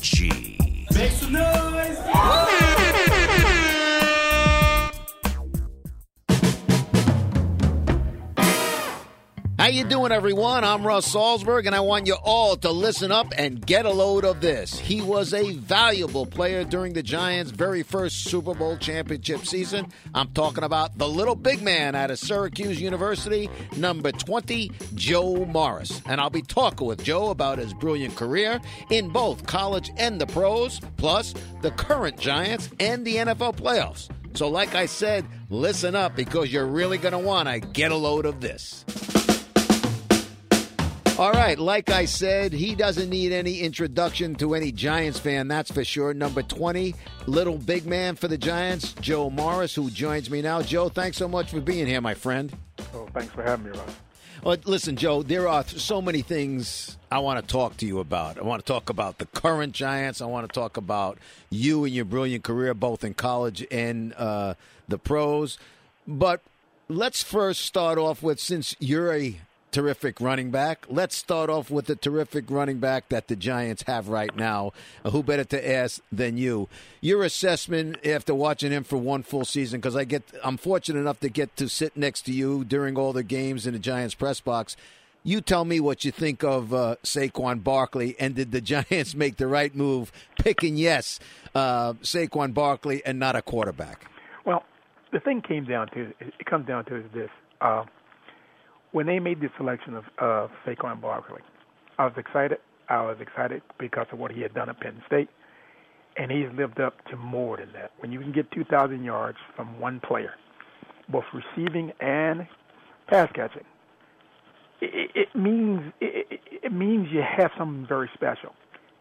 G. Make some noise! How you doing, everyone? I'm Russ Salzberg, and I want you all to listen up and get a load of this. He was a valuable player during the Giants' very first Super Bowl championship season. I'm talking about the little big man out of Syracuse University, number 20, Joe Morris. And I'll be talking with Joe about his brilliant career in both college and the pros, plus the current Giants and the NFL playoffs. So, like I said, listen up because you're really going to want to get a load of this. All right, like I said, he doesn't need any introduction to any Giants fan, that's for sure. Number 20, little big man for the Giants, Joe Morris, who joins me now. Joe, thanks so much for being here, my friend. Oh, thanks for having me, Russ. Well, listen, Joe, there are so many things I want to talk to you about. I want to talk about the current Giants. I want to talk about you and your brilliant career, both in college and uh, the pros. But let's first start off with since you're a terrific running back. Let's start off with the terrific running back that the Giants have right now. Uh, who better to ask than you? Your assessment after watching him for one full season, because I get, I'm fortunate enough to get to sit next to you during all the games in the Giants press box. You tell me what you think of uh, Saquon Barkley, and did the Giants make the right move picking yes, uh, Saquon Barkley, and not a quarterback? Well, the thing came down to it comes down to is this. Uh, when they made the selection of uh, Saquon Barkley, I was excited. I was excited because of what he had done at Penn State, and he's lived up to more than that. When you can get 2,000 yards from one player, both receiving and pass catching, it, it means it, it means you have something very special.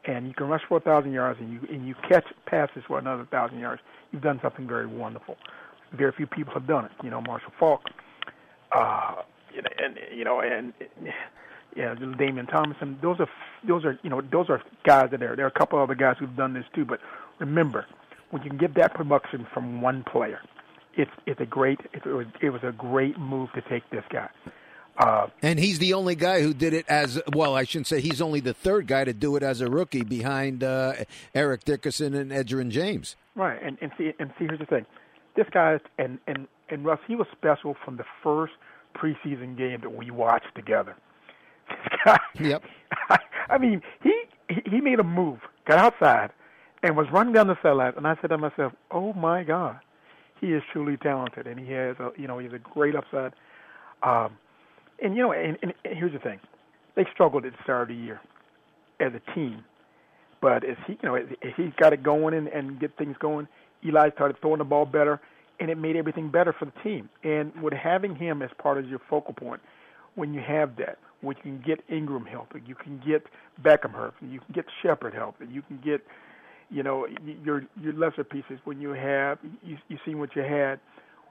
And you can rush for a thousand yards, and you and you catch passes for another thousand yards. You've done something very wonderful. Very few people have done it. You know, Marshall Faulk, uh, and you know, and yeah, Damian Thomason. Those are those are you know those are guys that are there are a couple other guys who've done this too. But remember, when you can get that production from one player, it's it's a great it was it was a great move to take this guy. Uh, and he's the only guy who did it as well. I shouldn't say he's only the third guy to do it as a rookie behind uh, Eric Dickerson and Edgerrin James. Right, and and see and see here's the thing, this guy and and and Russ he was special from the first preseason game that we watched together. This guy, yep. I, I mean, he he made a move, got outside, and was running down the sideline, and I said to myself, "Oh my God, he is truly talented, and he has a you know he's a great upside." Um, and you know, and, and, here's the thing, they struggled at the start of the year as a team, but as he you know as he's got it going and, and get things going, Eli started throwing the ball better and it made everything better for the team. And with having him as part of your focal point, when you have that, when you can get Ingram helping, you can get Beckham helping, you can get Shepard helping, you can get, you know, your your lesser pieces. When you have, you you see what you had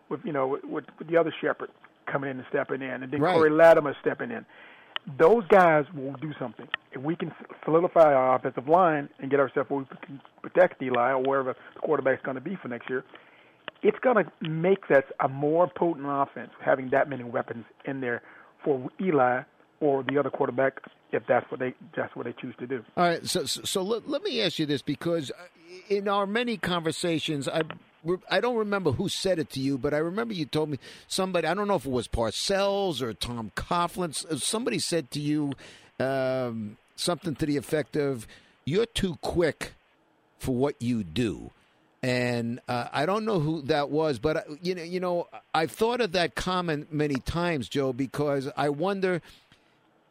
with, you know, with, with the other Shepard coming in and stepping in, and then right. Cody Latimer stepping in. Those guys will do something. If we can solidify our offensive line and get ourselves where we can protect Eli or wherever the quarterback's going to be for next year, it's going to make that a more potent offense having that many weapons in there for Eli or the other quarterback if that's what they that's what they choose to do. All right, so so, so let, let me ask you this because uh, in our many conversations, I I don't remember who said it to you, but I remember you told me somebody I don't know if it was Parcells or Tom Coughlin. Somebody said to you um, something to the effect of, "You're too quick for what you do." And uh, I don't know who that was, but uh, you know, you know, I've thought of that comment many times, Joe, because I wonder: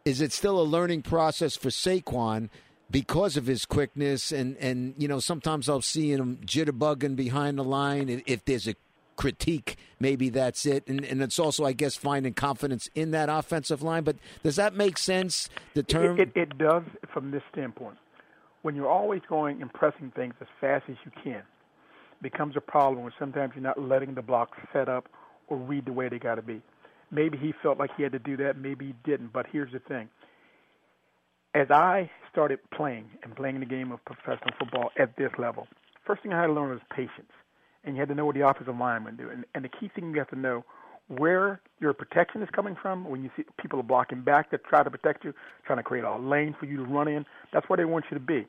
is it still a learning process for Saquon? because of his quickness? And and you know sometimes I'll see him jitterbugging behind the line if there's a critique maybe that's it. And and it's also I guess finding confidence in that offensive line. But does that make sense the term? it, it, it does from this standpoint. When you're always going and pressing things as fast as you can becomes a problem when sometimes you're not letting the blocks set up or read the way they got to be maybe he felt like he had to do that maybe he didn't but here's the thing as I started playing and playing the game of professional football at this level, first thing I had to learn was patience. And you had to know what the offensive lineman do. And, and the key thing you have to know where your protection is coming from when you see people are blocking back to try to protect you, trying to create a lane for you to run in. That's where they want you to be.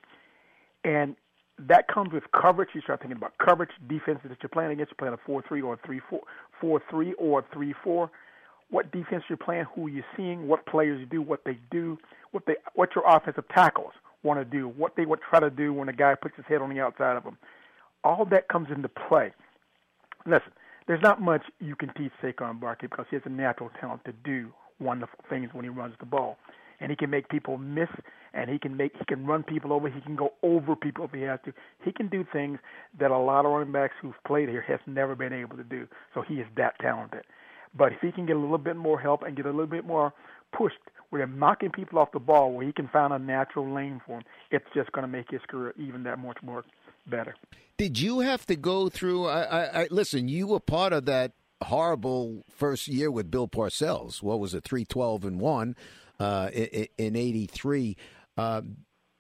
And that comes with coverage. You start thinking about coverage, defenses that you're playing against. You're playing a 4 3 or a 3 4, 4 3 or 3 4 what defense you're playing, who you're seeing, what players do, what they do, what they what your offensive tackles want to do, what they would try to do when a guy puts his head on the outside of them. All that comes into play. Listen, there's not much you can teach Saquon Barkley because he has a natural talent to do wonderful things when he runs the ball. And he can make people miss and he can make he can run people over, he can go over people if he has to. He can do things that a lot of running backs who've played here has never been able to do. So he is that talented. But if he can get a little bit more help and get a little bit more pushed where they're knocking people off the ball where he can find a natural lane for him, it's just going to make his career even that much more better. Did you have to go through? I, I, I listen. You were part of that horrible first year with Bill Parcells. What was it? Three twelve and one uh, in '83. Uh,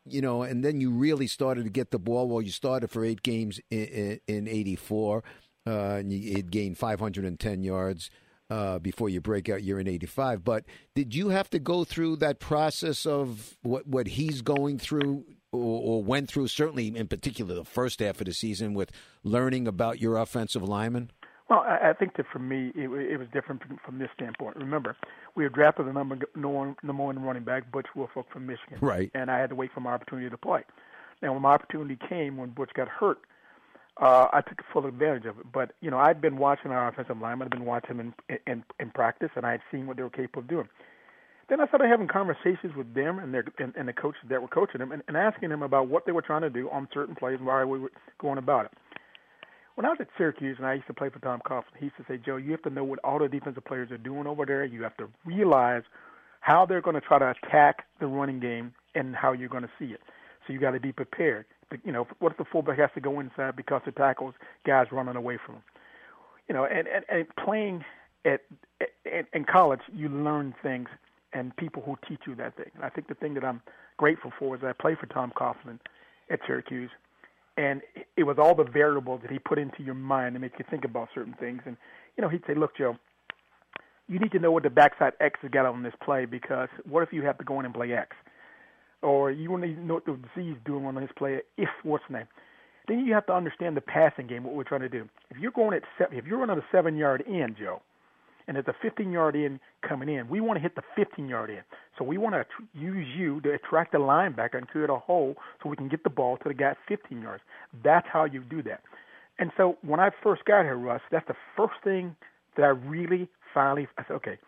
you know, and then you really started to get the ball. Well, you started for eight games in '84, uh, and you gained 510 yards uh, before you break out year in 85. But did you have to go through that process of what, what he's going through or, or, went through, certainly in particular the first half of the season, with learning about your offensive lineman? Well, I, I think that for me, it, it was different from, from this standpoint. Remember, we had drafted the number, number one running back, Butch Woolfolk from Michigan. Right. And I had to wait for my opportunity to play. Now, when my opportunity came, when Butch got hurt, uh, I took full advantage of it. But you know, I'd been watching our offensive linemen. I'd been watching them in, in in practice, and I had seen what they were capable of doing. Then I started having conversations with them and their and, and the coaches that were coaching them, and, and asking them about what they were trying to do on certain plays and why we were going about it. When I was at Syracuse and I used to play for Tom Coughlin, he used to say, Joe, you have to know what all the defensive players are doing over there. You have to realize how they're going to try to attack the running game and how you're going to see it. So you got to be prepared you know, what if the fullback has to go inside because the tackles guys running away from him? You know, and and, and playing at, at in college, you learn things and people who teach you that thing. And I think the thing that I'm grateful for is that I played for Tom Coughlin at Syracuse, and it was all the variables that he put into your mind to make you think about certain things. And you know, he'd say, "Look, Joe." You need to know what the backside X has got on this play because what if you have to go in and play X? or you want to know what the disease doing on his player if what's name. Then you have to understand the passing game, what we're trying to do. If you're going at seven, if you're running a seven yard in, Joe, and there's a 15 yard in coming in, we want to hit the 15 yard in. So we want to use you to attract the linebacker and create a hole so we can get the ball to the guy 15 yards. That's how you do that. And so when I first got here, Russ, that's the first thing that I really finally I said, okay,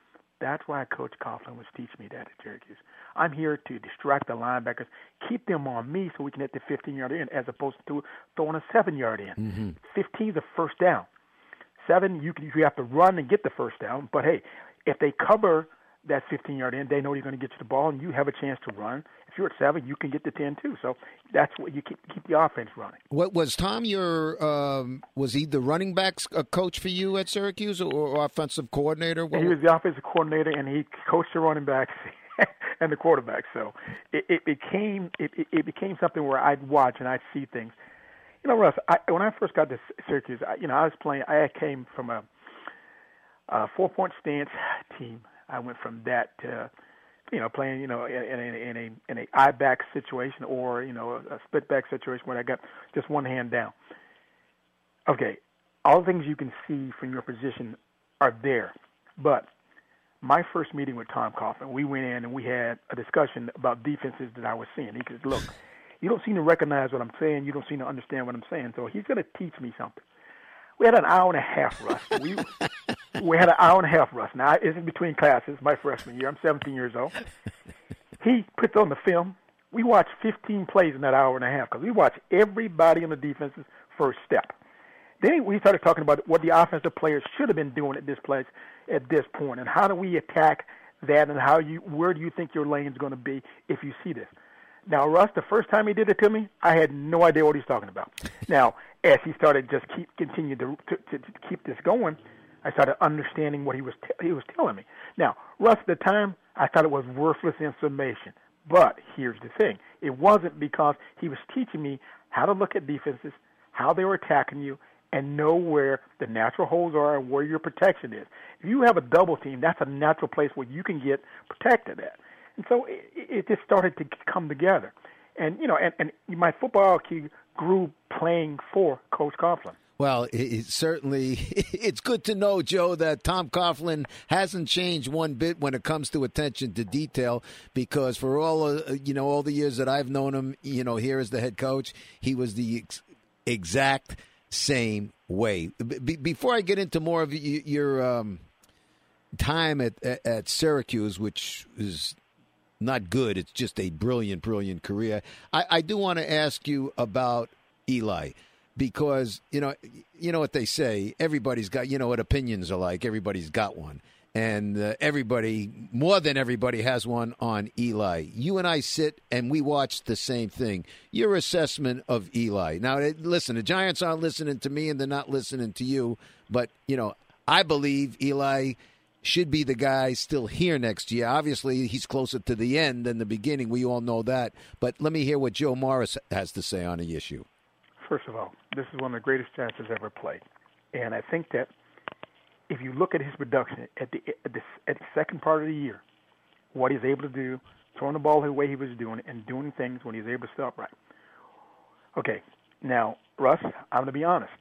that's why Coach Coughlin was teaching me that at Syracuse. I'm here to distract the linebackers, keep them on me so we can hit the 15 yard in as opposed to throwing a seven yard in. Mm-hmm. 15 is a first down. Seven, you can, you have to run and get the first down. But hey, if they cover that 15 yard in, they know you're going to get you the ball, and you have a chance to run. If you're at seven, you can get the 10 too. So that's what you keep keep the offense running. What was Tom your um, was he the running backs uh, coach for you at Syracuse or, or offensive coordinator? What, he was the offensive coordinator, and he coached the running backs. and the quarterback. So it, it became it, it became something where I'd watch and I'd see things. You know, Russ, I, when I first got to Syracuse, I, you know, I was playing. I came from a, a four-point stance team. I went from that to, you know, playing, you know, in, in, in a in a eye back situation or you know a, a split back situation where I got just one hand down. Okay, all the things you can see from your position are there, but my first meeting with Tom Coughlin, we went in and we had a discussion about defenses that I was seeing. He said, "Look, you don't seem to recognize what I'm saying. You don't seem to understand what I'm saying. So he's going to teach me something." We had an hour and a half, Russ. We we had an hour and a half, Russ. Now it's in between classes. My freshman year, I'm 17 years old. He puts on the film. We watched 15 plays in that hour and a half because we watched everybody on the defense's first step. Then we started talking about what the offensive players should have been doing at this place at this point, and how do we attack that, and how you where do you think your lane's going to be if you see this. Now, Russ, the first time he did it to me, I had no idea what he's talking about. now, as he started just keep continue to, to, to, to keep this going, I started understanding what he was t- he was telling me. Now, Russ, at the time, I thought it was worthless information. But here's the thing: it wasn't because he was teaching me how to look at defenses, how they were attacking you, and know where the natural holes are and where your protection is. If you have a double team, that's a natural place where you can get protected at. And so it, it just started to come together. And, you know, and, and my football IQ grew playing for Coach Coughlin. Well, it, certainly it's good to know, Joe, that Tom Coughlin hasn't changed one bit when it comes to attention to detail. Because for all uh, you know, all the years that I've known him, you know, here as the head coach, he was the ex- exact same way. Before I get into more of your um, time at, at Syracuse, which is not good, it's just a brilliant, brilliant career. I, I do want to ask you about Eli because you know you know what they say. Everybody's got you know what opinions are like. Everybody's got one and uh, everybody, more than everybody, has one on Eli. You and I sit and we watch the same thing. Your assessment of Eli. Now, listen, the Giants aren't listening to me and they're not listening to you, but, you know, I believe Eli should be the guy still here next year. Obviously, he's closer to the end than the beginning. We all know that. But let me hear what Joe Morris has to say on the issue. First of all, this is one of the greatest chances ever played. And I think that if you look at his production at the at the, at the second part of the year, what he's able to do, throwing the ball the way he was doing and doing things when he's able to stop right. Okay, now Russ, I'm going to be honest.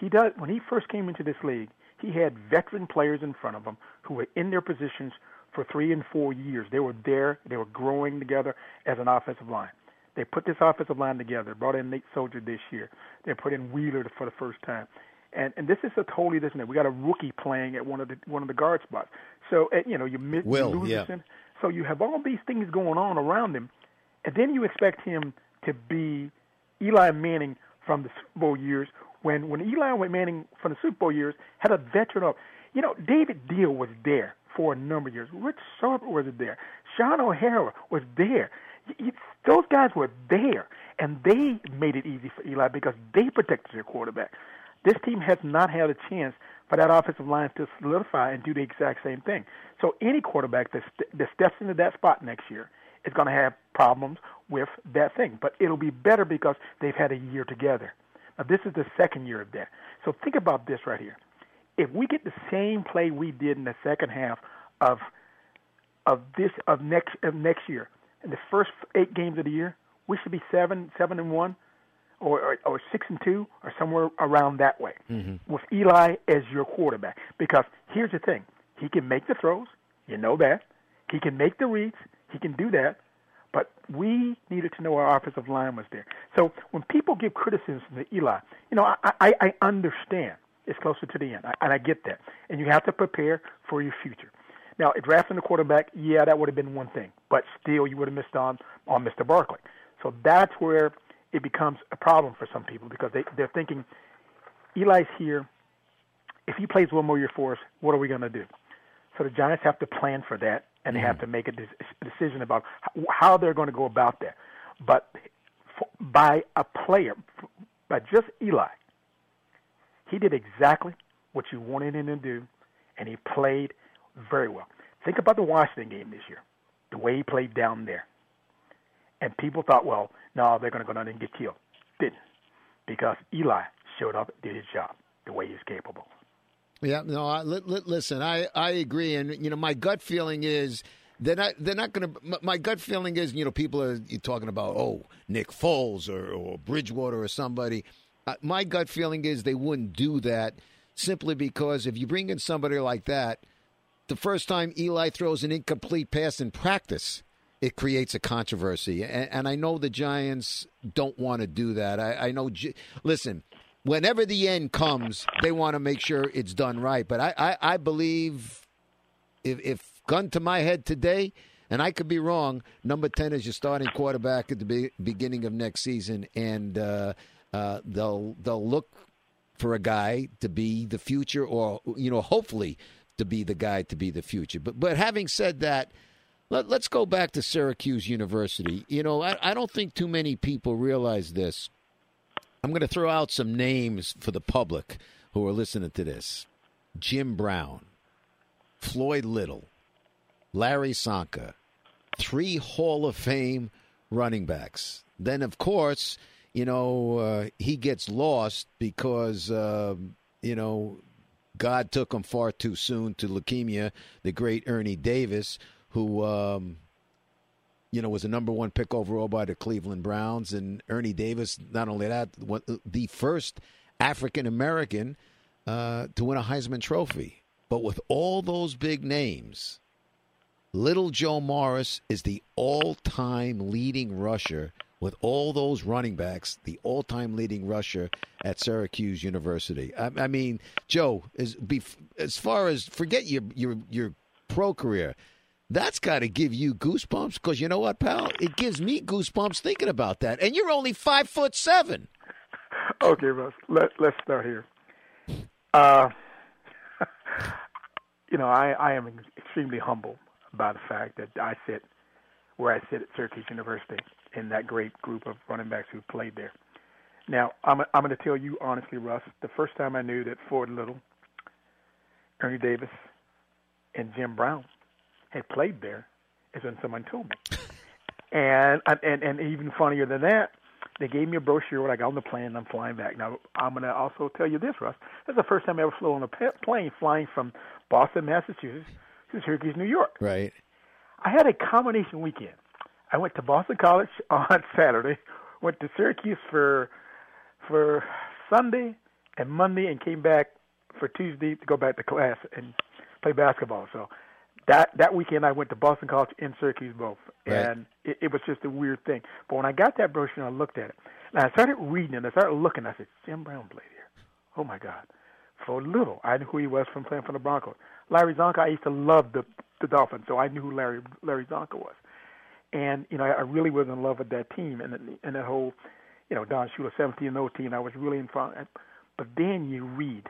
He does when he first came into this league, he had veteran players in front of him who were in their positions for three and four years. They were there. They were growing together as an offensive line. They put this offensive line together. Brought in Nate Solder this year. They put in Wheeler for the first time and and this is a totally different. We got a rookie playing at one of the one of the guard spots. So uh, you know you miss Will, yeah. So you have all these things going on around him, and then you expect him to be Eli Manning from the Super Bowl years. When when Eli went Manning from the Super Bowl years had a veteran up, you know David Diehl was there for a number of years. Rich Sharp was there. Shaun O'Hara was there. Those guys were there, and they made it easy for Eli because they protected their quarterback. This team has not had a chance for that offensive line to solidify and do the exact same thing. So any quarterback that, st- that steps into that spot next year is going to have problems with that thing. But it'll be better because they've had a year together. Now this is the second year of that. So think about this right here. If we get the same play we did in the second half of of this of next of next year in the first eight games of the year, we should be seven seven and one or, or, or six and two or somewhere around that way mm-hmm. with Eli as your quarterback. Because here's the thing: he can make the throws, you know that. He can make the reads, he can do that. But we needed to know our offensive line was there. So when people give criticism to Eli, you know, I, I, I understand it's closer to the end, I, and I get that. And you have to prepare for your future. Now, drafting the quarterback, yeah, that would have been one thing, but still, you would have missed on on Mr. Barkley. So that's where it becomes a problem for some people because they they're thinking, Eli's here. If he plays one more year for us, what are we going to do? So the Giants have to plan for that, and they have mm-hmm. to make a decision about how they're going to go about that. But by a player, by just Eli, he did exactly what you wanted him to do, and he played very well. Think about the Washington game this year, the way he played down there. And people thought, well, no, they're going to go down and get killed. Didn't. Because Eli showed up, did his job the way he's capable. Yeah, no, I, li- li- listen, I, I agree. And, you know, my gut feeling is they're not, they're not going to. My gut feeling is, you know, people are talking about, oh, Nick Foles or, or Bridgewater or somebody. Uh, my gut feeling is they wouldn't do that simply because if you bring in somebody like that, the first time Eli throws an incomplete pass in practice, it creates a controversy. And, and I know the Giants don't want to do that. I, I know. Listen, whenever the end comes, they want to make sure it's done right. But I, I, I believe if, if gun to my head today, and I could be wrong, number 10 is your starting quarterback at the be- beginning of next season, and uh, uh, they'll they'll look for a guy to be the future, or you know, hopefully to be the guy to be the future. But but having said that, let, us go back to Syracuse University. You know, I, I don't think too many people realize this. I'm going to throw out some names for the public who are listening to this: Jim Brown, Floyd Little, Larry Csonka, three Hall of Fame running backs. Then, of course you know, uh, he gets lost because, uh, you know, God took him far too soon to leukemia. The great Ernie Davis, who, um, you know, was a number one pick overall by the Cleveland Browns. And Ernie Davis, not only that, the first African American uh, to win a Heisman Trophy. But with all those big names, Little Joe Morris is the all time leading rusher with all those running backs, the all-time leading rusher at Syracuse University. I, I mean, Joe, is as far as forget your your your pro career, that's got to give you goosebumps because you know what, pal? It gives me goosebumps thinking about that. And you're only five foot seven. Okay, Russ. Let Let's start here. Uh, you know, I I am extremely humble by the fact that I sit where I sit at Syracuse University in that great group of running backs who played there. Now, I'm I'm going to tell you honestly, Russ. The first time I knew that Floyd Little, Ernie Davis, and Jim Brown had played there is when someone told me. and and and even funnier than that, they gave me a brochure when I got on the plane and I'm flying back. Now, I'm going to also tell you this, Russ. That's the first time I ever flew on a plane flying from Boston, Massachusetts to Syracuse, New York. Right. I had a combination weekend. I went to Boston College on Saturday, went to Syracuse for for Sunday and Monday, and came back for Tuesday to go back to class and play basketball. So that that weekend I went to Boston College and Syracuse both, right. and it, it was just a weird thing. But when I got that brochure and I looked at it, and I started reading it, and I started looking. I said, Jim Brown played here. Oh my God! Floyd Little, I knew who he was from playing for the Broncos. Larry Csonka, I used to love the the Dolphins, so I knew who Larry Larry Csonka was and you know I, really was in love with that team and and that whole you know Don Shula 17 0 team. I was really in front. But then you read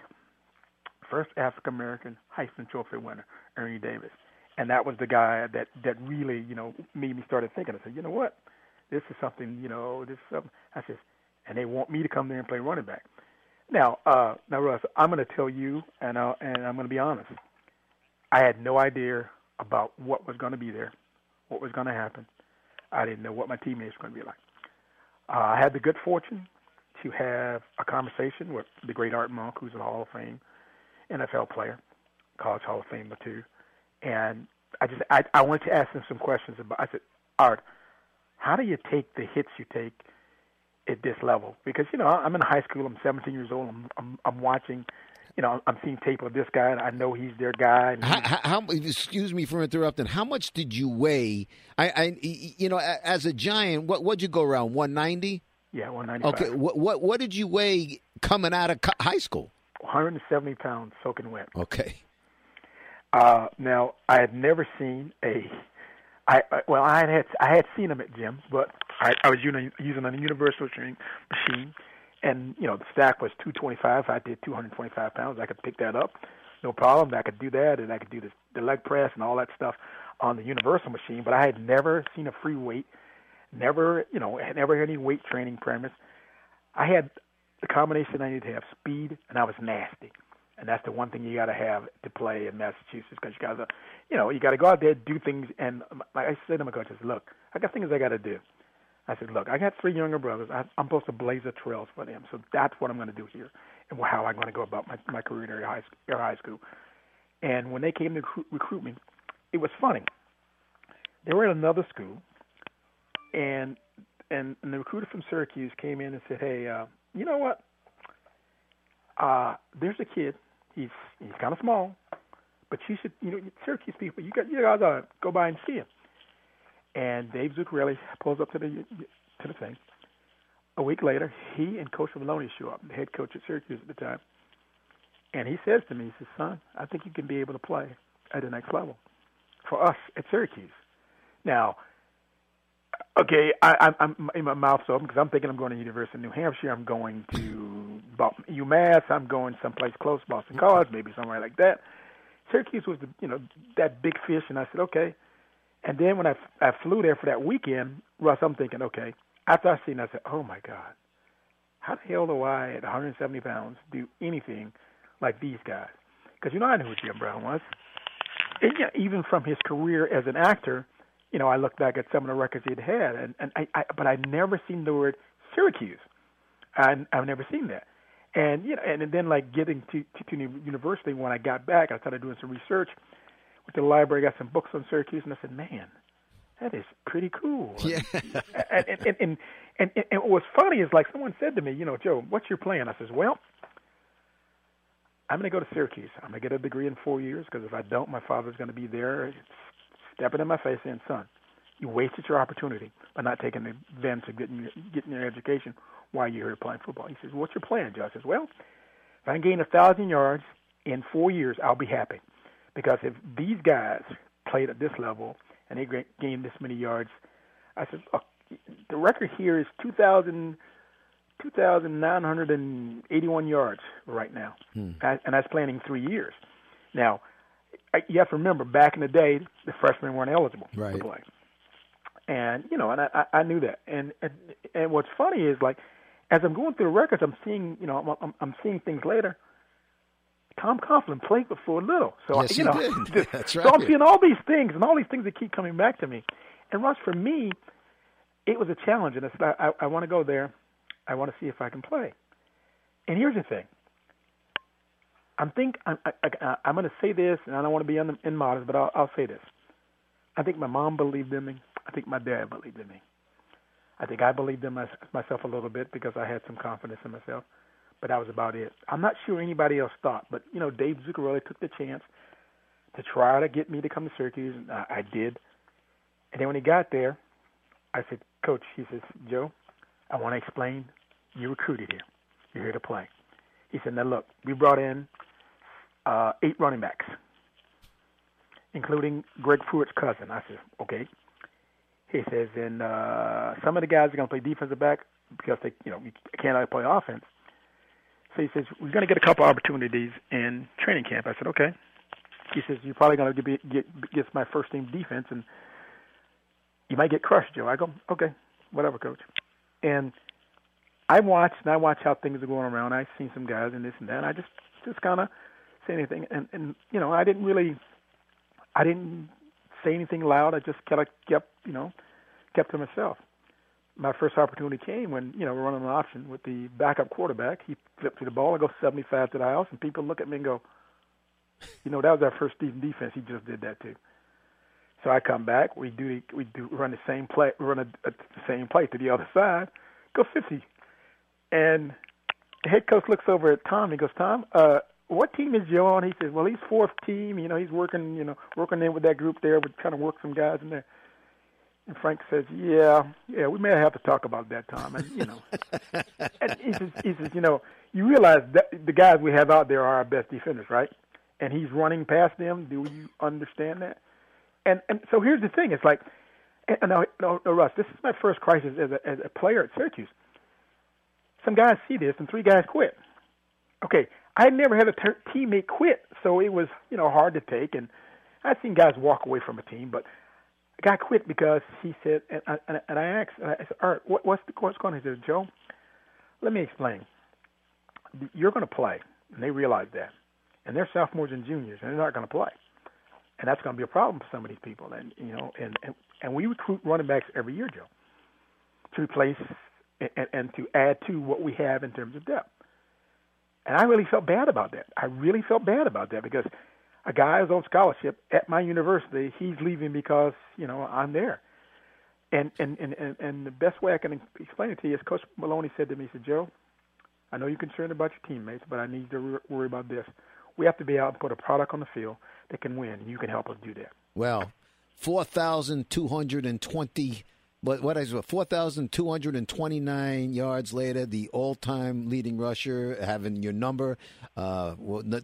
first African American Heisman Trophy winner Ernie Davis, and that was the guy that that really you know made me started thinking. I said, you know what, this is something. You know, this is something. I said, and they want me to come there and play running back. Now, uh, now Russ, I'm going to tell you, and i and I'm going to be honest. I had no idea about what was going to be there, what was going to happen. I didn't know what my teammates were going to be like. Uh, I had the good fortune to have a conversation with the great Art Monk, who's a Hall of Fame NFL player, college Hall of Famer too, and I just I, I wanted to ask him some questions about. I said, Art, how do you take the hits you take at this level? Because you know I'm in high school. I'm 17 years old. I'm I'm, I'm watching you know, I'm seeing tape of this guy, and I know he's their guy. How, how, excuse me for interrupting. How much did you weigh? I, I, you know, as a giant, what would you go around 190? Yeah, 195. Okay, what, what, what did you weigh coming out of high school? 170 pounds, soaking wet. Okay. Uh, now, I had never seen a. I, I well, I had I had seen him at gyms, but I, I was using, using a universal training machine and you know the stack was 225. I did 225 pounds. I could pick that up, no problem. I could do that, and I could do the, the leg press and all that stuff on the universal machine. But I had never seen a free weight, never you know had never had any weight training premise. I had the combination I needed to have speed, and I was nasty. And that's the one thing you got to have to play in Massachusetts because you got to, you know, you got to go out there, do things. And like I said to my coach, I said, look, I got things I got to do. I said, look, I got three younger brothers. I, I'm supposed to blaze the trails for them. So that's what I'm going to do here and how I'm going to go about my, my career in high, area high school. And when they came to recruit, recruit me, it was funny. They were at another school, and and, and the recruiter from Syracuse came in and said, hey, uh, you know what? Uh, there's a kid. He's he's kind of small, but you should, you know, Syracuse people, you got you to go by and see him. And Dave Zuccarelli pulls up to the to the thing. A week later, he and Coach Maloney show up, the head coach at Syracuse at the time. And he says to me, he says, "Son, I think you can be able to play at the next level for us at Syracuse." Now, okay, I, I'm, I'm in my mouth's open because I'm thinking I'm going to University of New Hampshire. I'm going to UMass. I'm going someplace close, Boston College, maybe somewhere like that. Syracuse was the you know that big fish, and I said okay. And then when I I flew there for that weekend, Russ, I'm thinking okay. After I seen, it, I said, oh my God, how the hell do I at 170 pounds do anything like these guys? Because you know I knew who Jim Brown was. And, know, even from his career as an actor, you know I look back at some of the records he'd had, and and I, I but I'd never seen the word Syracuse. I I've never seen that. And you know, and, and then like getting to, to to university when I got back, I started doing some research with the library, got some books on Syracuse, and I said, man, that is pretty cool. Yeah. and, and, and, and, and, and what was funny is like someone said to me, you know, Joe, what's your plan? I says, well, I'm going to go to Syracuse. I'm going to get a degree in four years because if I don't, my father's going to be there stepping in my face saying, son, you wasted your opportunity by not taking advantage of getting your, getting your education while you're here playing football. He says, What's your plan, Joe? I says, Well, if I can gain a thousand yards in four years, I'll be happy. Because if these guys played at this level and they gained this many yards, I said, Look, the record here is 2,000. 2,981 yards right now, hmm. and that's planning three years. Now, you have to remember, back in the day, the freshmen weren't eligible right. to play, and you know, and I, I knew that. And, and and what's funny is like as I'm going through the records, I'm seeing, you know, I'm, I'm seeing things later. Tom Coughlin played before little, so yes, you know, did. That's right. so I'm seeing all these things and all these things that keep coming back to me. And Russ, for me, it was a challenge, and I said, I, I, I want to go there. I want to see if I can play. And here's the thing. I'm think I'm, I, I, I'm going to say this, and I don't want to be un, immodest, but I'll, I'll say this. I think my mom believed in me. I think my dad believed in me. I think I believed in my, myself a little bit because I had some confidence in myself, but that was about it. I'm not sure anybody else thought, but you know, Dave Zuccarelli took the chance to try to get me to come to Syracuse, and I, I did. And then when he got there, I said, Coach, he says, Joe, I want to explain. You recruited here. You're here to play. He said, Now look, we brought in uh, eight running backs, including Greg Pruitt's cousin. I said, Okay. He says, and uh, some of the guys are going to play defensive back because they, you know, you can't play offense. So he says, we're going to get a couple opportunities in training camp. I said, okay. He says, you're probably going to get, get get my first team defense, and you might get crushed, Joe. I go, okay, whatever, coach. And I watched and I watched how things are going around. I've seen some guys and this and that. And I just just kind of say anything, and and you know, I didn't really, I didn't say anything loud. I just kind of kept, you know, kept to myself. My first opportunity came when, you know, we're running an option with the backup quarterback. He flipped to the ball. I go 75 to the house, and people look at me and go, you know, that was our first team defense. He just did that too. So I come back. We do we do run the same play, run a, a, the same play to the other side, go 50, and the head coach looks over at Tom. He goes, Tom, uh, what team is Joe on? He says, well, he's fourth team. You know, he's working, you know, working in with that group there, with trying to work some guys in there. And Frank says, yeah, yeah, we may have to talk about that, Tom. And, you know, and he says, he says, you know, you realize that the guys we have out there are our best defenders, right? And he's running past them. Do you understand that? And and so here's the thing. It's like, and now, no, no, Russ, this is my first crisis as a, as a player at Syracuse. Some guys see this, and three guys quit. Okay, I never had a ter- teammate quit, so it was you know hard to take. And I've seen guys walk away from a team, but a guy quit because he said, and I, and I asked, and I said, "All right, what, what's the what's going on?" He said, "Joe, let me explain. You're going to play, and they realize that, and they're sophomores and juniors, and they're not going to play, and that's going to be a problem for some of these people. And you know, and and, and we recruit running backs every year, Joe, to replace and, and to add to what we have in terms of depth." And I really felt bad about that. I really felt bad about that because a guy who's on scholarship at my university, he's leaving because, you know, I'm there. And and, and, and, and the best way I can explain it to you is Coach Maloney said to me, he said, Joe, I know you're concerned about your teammates, but I need to re- worry about this. We have to be out and put a product on the field that can win, and you can help us do that. Well, 4,220 but what is it? Four thousand two hundred and twenty-nine yards later, the all-time leading rusher, having your number, uh,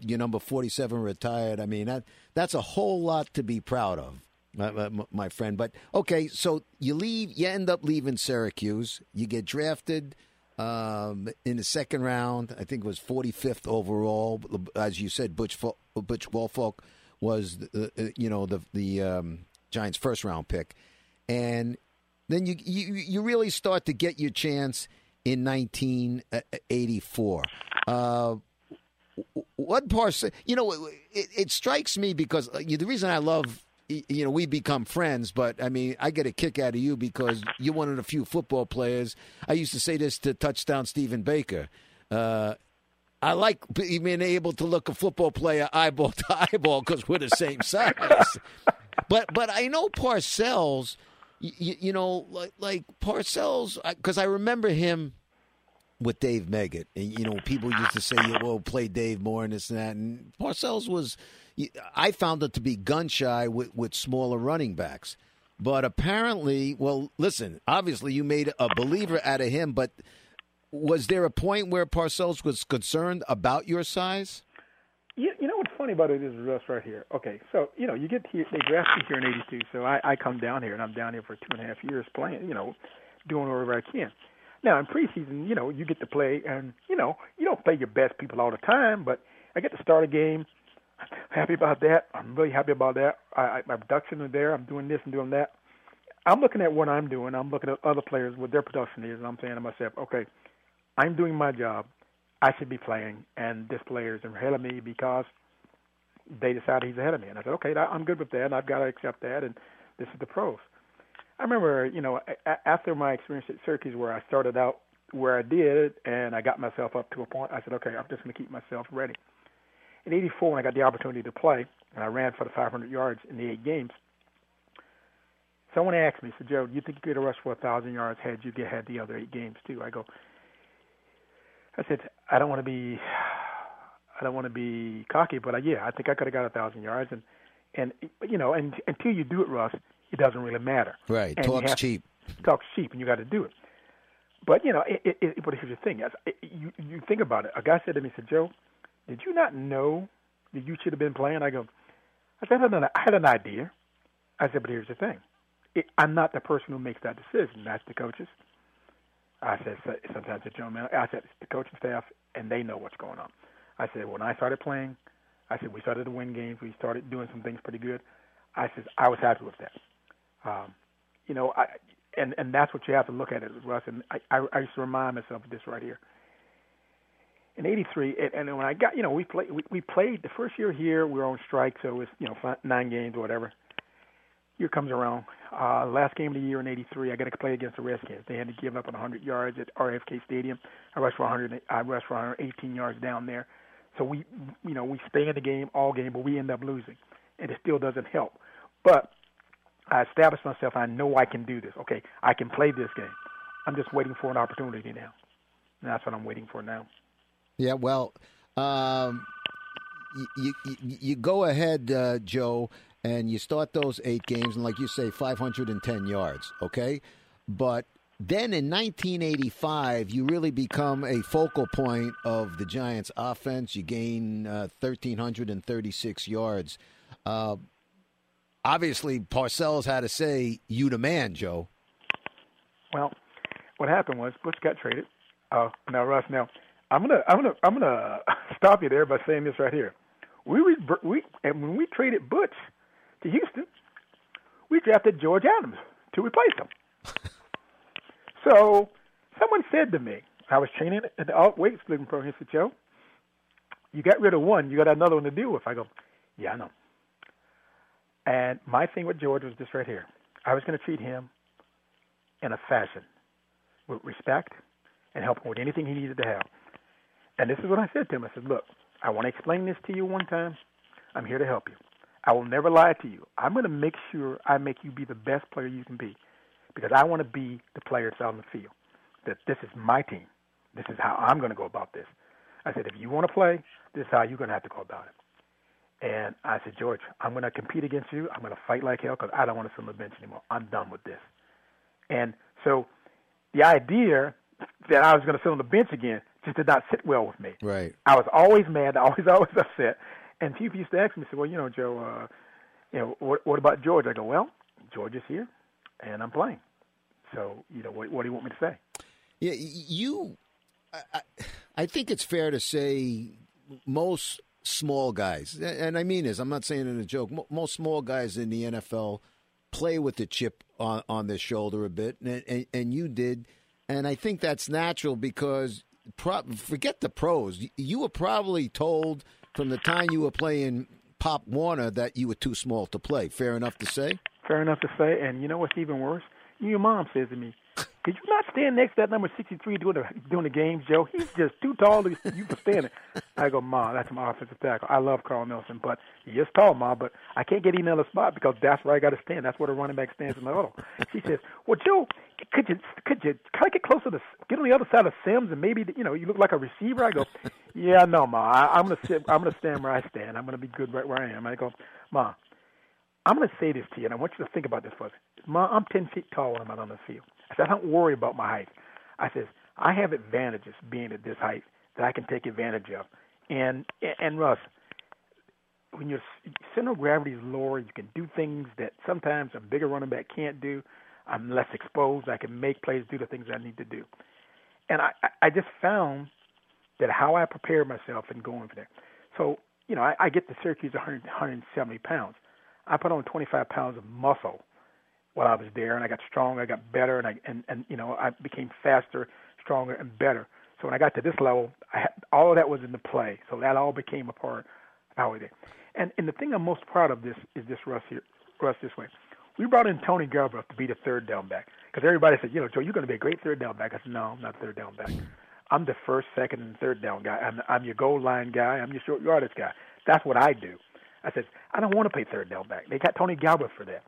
your number forty-seven retired. I mean, that that's a whole lot to be proud of, my, my friend. But okay, so you leave, you end up leaving Syracuse. You get drafted um, in the second round. I think it was forty-fifth overall. As you said, Butch Butch Woolfolk was, the, uh, you know, the the um, Giants' first-round pick, and then you, you you really start to get your chance in 1984. Uh, what part? You know, it, it, strikes me because uh, the reason I love. You know, we become friends, but I mean, I get a kick out of you because you're one of the few football players. I used to say this to touchdown Stephen Baker. Uh, I like being able to look a football player eyeball to eyeball because we're the same size. but but I know Parcells you, you know, like like Parcells, because I remember him with Dave Meggett, and you know, people used to say, "Well, play Dave more and this and that." And Parcells was, I found it to be gun shy with with smaller running backs. But apparently, well, listen, obviously you made a believer out of him, but was there a point where Parcells was concerned about your size? You, you know what's funny about it is Russ right here. Okay, so you know you get here, they draft me here in '82, so I, I come down here and I'm down here for two and a half years playing, you know, doing whatever I can. Now in preseason, you know, you get to play, and you know you don't play your best people all the time, but I get to start a game. I'm happy about that. I'm really happy about that. I, I, my production is there. I'm doing this and doing that. I'm looking at what I'm doing. I'm looking at other players what their production is, and I'm saying to myself, okay, I'm doing my job. I should be playing, and this player is ahead of me because they decided he's ahead of me. And I said, okay, I'm good with that, and I've got to accept that, and this is the pros. I remember, you know, after my experience at Syracuse, where I started out where I did, and I got myself up to a point, I said, okay, I'm just going to keep myself ready. In '84, when I got the opportunity to play, and I ran for the 500 yards in the eight games, someone asked me, said, Joe, do you think you could have rushed for a thousand yards had you had the other eight games too? I go, I said, I don't want to be, I don't want to be cocky, but I, yeah, I think I could have got a thousand yards, and and you know, and until you do it, Russ, it doesn't really matter. Right, and talk's cheap. Talk's cheap, and you got to do it. But you know, it, it, it, but here's the thing: it, you you think about it. A guy said to me, "said Joe, did you not know that you should have been playing?" I go, I said, I had an idea. I said, but here's the thing: it, I'm not the person who makes that decision. That's the coaches. I said sometimes it's Joe man. I said the coaching staff, and they know what's going on. I said when I started playing, I said we started to win games. We started doing some things pretty good. I said I was happy with that. Um, you know, I and and that's what you have to look at it, Russ. And I, I, I used to remind myself of this right here. In '83, and, and when I got, you know, we played we, we played the first year here. We were on strike, so it was you know five, nine games or whatever year comes around. Uh, last game of the year in '83, I got to play against the Redskins. They had to give up on 100 yards at RFK Stadium. I rushed for 100. I rushed for 118 yards down there. So we, you know, we stay in the game all game, but we end up losing, and it still doesn't help. But I established myself. I know I can do this. Okay, I can play this game. I'm just waiting for an opportunity now. And that's what I'm waiting for now. Yeah, well, um, you, you, you go ahead, uh, Joe and you start those eight games, and like you say, 510 yards, okay? But then in 1985, you really become a focal point of the Giants' offense. You gain uh, 1,336 yards. Uh, obviously, Parcells had to say, "You the man, Joe." Well, what happened was Butch got traded. Uh, now, Russ, now I'm gonna I'm gonna I'm gonna stop you there by saying this right here. We we and when we traded Butch, to Houston, we drafted George Adams to replace him. so someone said to me, I was training at the alt weights lifting program. He said, Joe, you got rid of one, you got another one to deal with. I go, yeah, I know. And my thing with George was this right here. I was going to treat him in a fashion with respect and help him with anything he needed to have. And this is what I said to him. I said, look, I want to explain this to you one time. I'm here to help you. I will never lie to you. I'm going to make sure I make you be the best player you can be because I want to be the player that's out on the field. That this is my team. This is how I'm going to go about this. I said, if you want to play, this is how you're going to have to go about it. And I said, George, I'm going to compete against you. I'm going to fight like hell because I don't want to sit on the bench anymore. I'm done with this. And so the idea that I was going to sit on the bench again just did not sit well with me. Right. I was always mad, I always, always upset. And people used to ask me, say, well, you know, Joe, uh, you know, what, what about George? I go, well, George is here, and I'm playing. So, you know, what, what do you want me to say? Yeah, you. I, I think it's fair to say most small guys, and I mean this. I'm not saying it in a joke. Most small guys in the NFL play with the chip on, on their shoulder a bit, and, and, and you did, and I think that's natural because pro, forget the pros. You were probably told from the time you were playing Pop Warner that you were too small to play. Fair enough to say. Fair enough to say, and you know what's even worse? Your mom says to me, "Did you not stand next to that number 63 doing the doing the games, Joe? He's just too tall to you for standing." I go, "Ma, that's my offensive tackle. I love Karl Nelson, but he is tall, Ma. But I can't get another spot because that's where I got to stand. That's where the running back stands in the huddle." She says, "Well, Joe, could you could you kind of get closer to get on the other side of Simms and maybe you know you look like a receiver?" I go, "Yeah, no, Ma. I, I'm gonna sit. I'm gonna stand where I stand. I'm gonna be good right where I am." I go, "Ma." I'm to say this to you, and I want you to think about this for. Ma, I'm 10 feet tall when I'm out on the field. I said, I don't worry about my height. I says, I have advantages being at this height that I can take advantage of. And and Russ, when your center of gravity is lower, you can do things that sometimes a bigger running back can't do. I'm less exposed. I can make plays, do the things I need to do. And I, I just found that how I prepare myself and going for that. So, you know, I, I get to Syracuse 100, 170 pounds. I put on 25 pounds of muscle while I was there, and I got stronger, I got better, and I and and you know I became faster, stronger, and better. So when I got to this level, I had, all of that was in the play. So that all became a part of how we did. And and the thing I'm most proud of this is this Russ here, Russ this way. We brought in Tony Galbreath to be the third down back because everybody said, you know, Joe, you're going to be a great third down back. I said, no, I'm not third down back. I'm the first, second, and third down guy. I'm I'm your goal line guy. I'm your short yardage guy. That's what I do. I said, I don't want to play third down back. They got Tony Galbreath for that.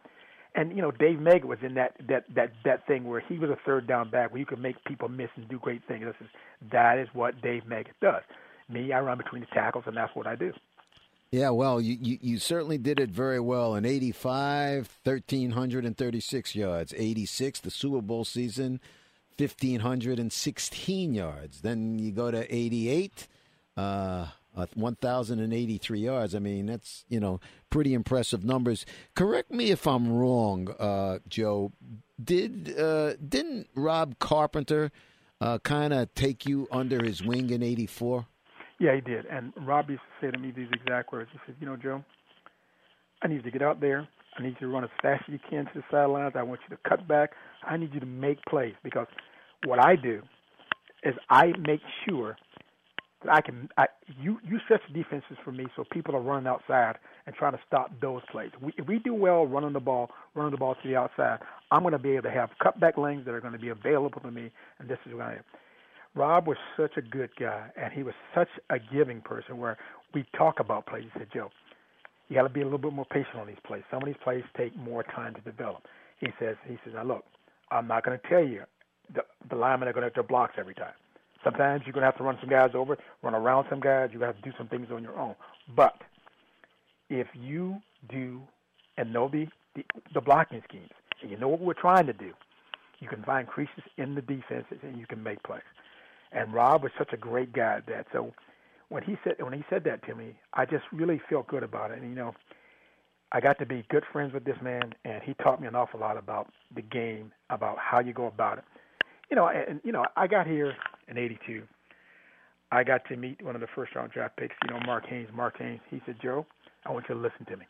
And you know, Dave Meggett was in that that that that thing where he was a third down back where you could make people miss and do great things. This is that is what Dave Meggett does. Me, I run between the tackles, and that's what I do. Yeah, well, you, you, you certainly did it very well. In 85, 1,336 yards. 86, the Super Bowl season, 1,516 yards. Then you go to 88, uh, uh, 1,083 yards. I mean, that's, you know, pretty impressive numbers. Correct me if I'm wrong, uh, Joe. Did, uh, didn't Rob Carpenter uh, kind of take you under his wing in 84? Yeah, he did. And Rob used to say to me these exact words. He said, you know, Joe, I need you to get out there. I need you to run as fast as you can to the sidelines. I want you to cut back. I need you to make plays because what I do is I make sure that – I can I, you you stretch defenses for me so people are running outside and trying to stop those plays. We, if we do well running the ball, running the ball to the outside, I'm going to be able to have cutback lanes that are going to be available to me, and this is what I. Rob was such a good guy, and he was such a giving person. Where we talk about plays, he said, "Joe, you got to be a little bit more patient on these plays. Some of these plays take more time to develop." He says, "He says, now look, I'm not going to tell you the, the linemen are going to have their blocks every time." Sometimes you're going to have to run some guys over, run around some guys. To have to do some things on your own. But if you do and know the, the, the blocking schemes, and you know what we're trying to do, you can find creases in the defenses and you can make plays. And Rob was such a great guy at that. So when he said when he said that to me, I just really felt good about it. And you know, I got to be good friends with this man, and he taught me an awful lot about the game, about how you go about it you know, and you know, I got here in '82. I got to meet one of the first round draft picks. You know, Mark Haynes. Mark Haynes. He said, "Joe, I want you to listen to me.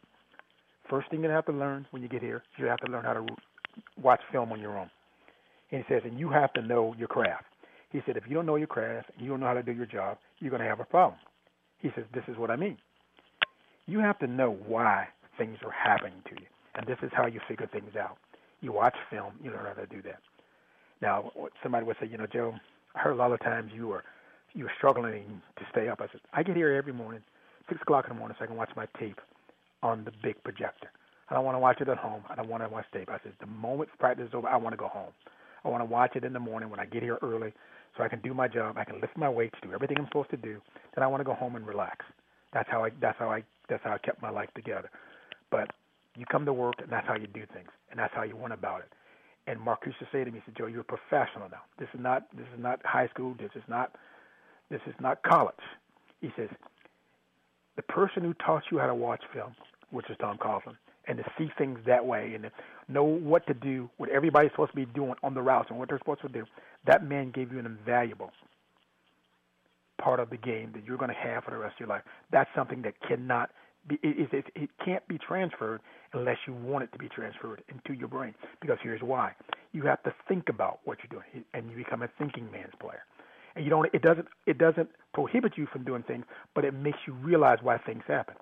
First thing you have to learn when you get here, you have to learn how to watch film on your own." And he says, "And you have to know your craft." He said, "If you don't know your craft, and you don't know how to do your job, you're going to have a problem." He says, "This is what I mean. You have to know why things are happening to you, and this is how you figure things out. You watch film, you learn how to do that." Now, somebody would say, you know, Joe, I heard a lot of times you were you were struggling to stay up. I said, I get here every morning, six o'clock in the morning, so I can watch my tape on the big projector. I don't want to watch it at home. I don't want to watch tape. I said, the moment practice is over, I want to go home. I want to watch it in the morning when I get here early, so I can do my job. I can lift my weights, do everything I'm supposed to do. Then I want to go home and relax. That's how I that's how I That's how I kept my life together. But you come to work, and that's how you do things, and that's how you went about it. And Mark used to say to me, he said, "Joe, you're a professional now. This is not this is not high school. This is not this is not college." He says, "The person who taught you how to watch film, which is Tom Coughlin, and to see things that way, and to know what to do, what everybody's supposed to be doing on the routes, and what they're supposed to do, that man gave you an invaluable part of the game that you're going to have for the rest of your life. That's something that cannot be, it, it, it can't be transferred unless you want it to be transferred into your brain. Because here's why: you have to think about what you're doing, and you become a thinking man's player. And you don't. It doesn't. It doesn't prohibit you from doing things, but it makes you realize why things happen.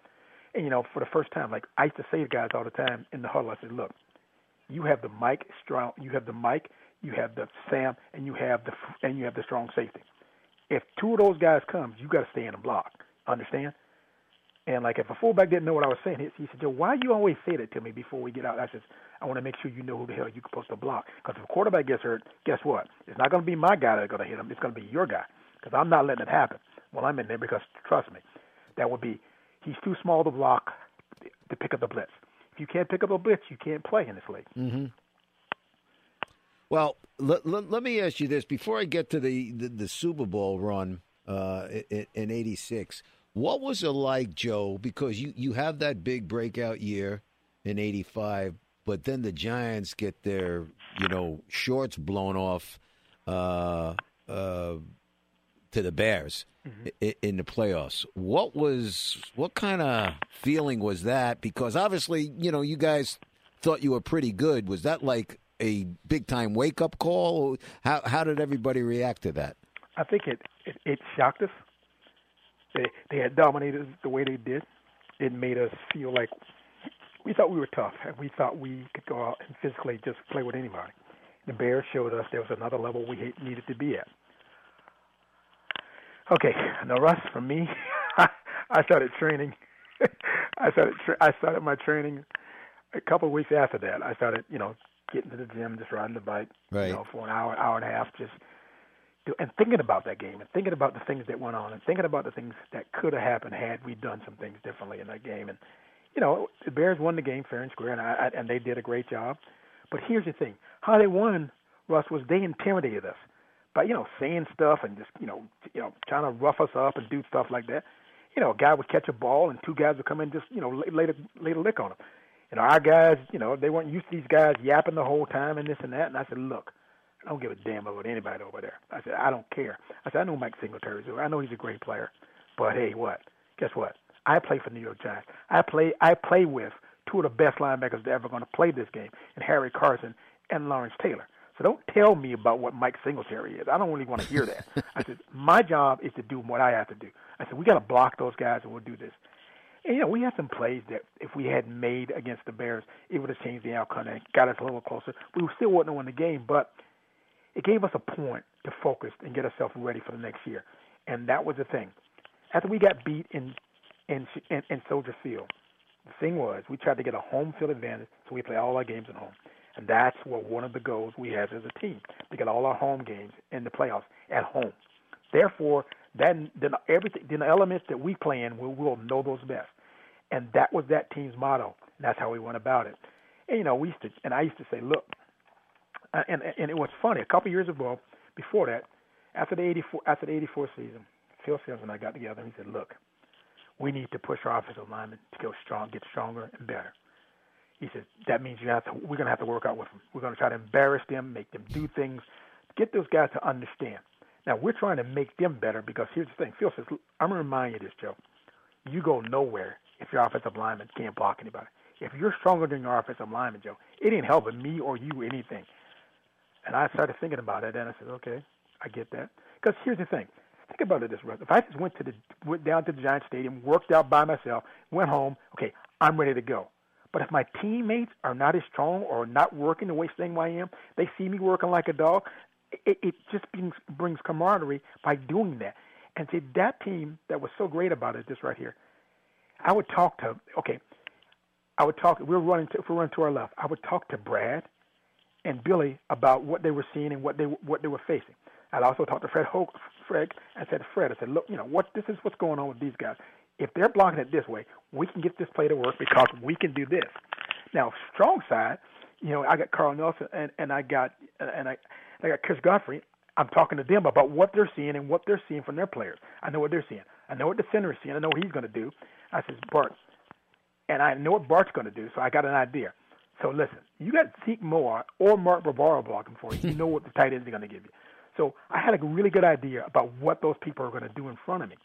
And you know, for the first time, like I used to say to guys all the time in the huddle, I said, "Look, you have the Mike strong. You have the Mike. You have the Sam, and you have the and you have the strong safety. If two of those guys comes, you got to stay in the block. Understand? And like if a fullback didn't know what I was saying, he, said, "Joe, why you always say that to me before we get out?" I said, "I want to make sure you know who the hell you're supposed to block. Because if a quarterback gets hurt, guess what? It's not going to be my guy that's going to hit him. It's going to be your guy. Because I'm not letting it happen. Well, I'm in there because trust me, that would be he's too small to block to pick up the blitz. If you can't pick up a blitz, you can't play in this league." Mm-hmm. Well, let, let, let, me ask you this before I get to the, the, the Super Bowl run uh, in '86. What was it like, Joe? Because you, you have that big breakout year in '85, but then the Giants get their you know shorts blown off uh, uh, to the Bears mm-hmm. in, in the playoffs. What was what kind of feeling was that? Because obviously, you know, you guys thought you were pretty good. Was that like a big time wake up call? How how did everybody react to that? I think it, it, it shocked us they they had dominated the way they did. It made us feel like we thought we were tough, and we thought we could go out and physically just play with anybody. The Bears showed us there was another level we needed to be at. Okay, now Russ, for me, I started training. I started tra- I started my training a couple of weeks after that. I started, you know, getting to the gym, just riding the bike, right. you know, for an hour, hour and a half, just and thinking about that game and thinking about the things that went on and thinking about the things that could have happened had we done some things differently in that game. And you know, the Bears won the game fair and square, and I, and they did a great job. But here's the thing: how they won, Russ, was they intimidated us by you know saying stuff and just you know you know trying to rough us up and do stuff like that. You know, a guy would catch a ball and two guys would come in and just you know lay, lay, lay a lick on him. Know, our guys, you know, they weren't used to these guys yapping the whole time and this and that. And I said, look, I don't give a damn about anybody over there. I said, I don't care. I said, I know Mike Singletary's I know he's a great player. But hey, what? Guess what? I play for New York Giants. I play I play with two of the best linebackers that ever going to play this game, and Harry Carson and Lawrence Taylor. So don't tell me about what Mike Singletary is. I don't really want to hear that. I said, my job is to do what I have to do. I said, we got to block those guys and we'll do this. And, you know, we had some plays that if we had made against the Bears, it would have changed the outcome and got us a little closer. We still wouldn't have won the game, but – it gave us a point to focus and get ourselves ready for the next year. And that was the thing. After we got beat in in in, in Soldier Field, the thing was we tried to get a home field advantage, so we play all our games at home. And that's what one of the goals we had as a team to get all our home games in the playoffs at home. Therefore, then then everything then the elements that we play in, we will know those best. And that was that team's motto. And that's how we went about it. And you know, we used to and I used to say, look, Uh, and and it was funny. A couple years ago, before that, after the '84 after the '84 season, Phil Simms and I got together and he said, "Look, we need to push our offensive linemen to go strong, get stronger and better." He said that means you have to. We're going to have to work out with them. We're going to try to embarrass them, make them do things, get those guys to understand. Now we're trying to make them better because here's the thing. Phil says, "I'm to remind you this, Joe. You go nowhere if your offensive lineman can't block anybody. If you're stronger than your offensive lineman, Joe, it ain't helping me or you anything. And I started thinking about it, and I said, okay, I get that. Because here's the thing. Think about it this way. If I just went to the went down to the Giant Stadium, worked out by myself, went home, okay, I'm ready to go. But if my teammates are not as strong or not working the way same way I am, they see me working like a dog. It, it just brings brings camaraderie by doing that. And see that team that was so great about it, this right here. I would talk to okay. I would talk. We are running to, if we we're running to our left. I would talk to Brad and Billy about what they were seeing and what they what they were facing. I also talked to Fred Hoke, Fred, and said, Fred, I said, look, you know, what this is what's going on with these guys. if they're blocking it this way, we can get this play to work because we can do this. Now, strong side, you know, I got Karl Nelson and and I got and I I got Chris Godfrey. I'm talking to them about what they're seeing and what they're seeing from their players. I know what they're seeing. I know what the center is seeing. I know what he's going to do. I says Bart, and I know what Bart's going to do. So I got an idea. So listen, you got Zeke Mowatt or Mark Bavaro blocking for you. You know what the tight ends are going to give you. So I had a really good idea about what those people are going to do in front of me.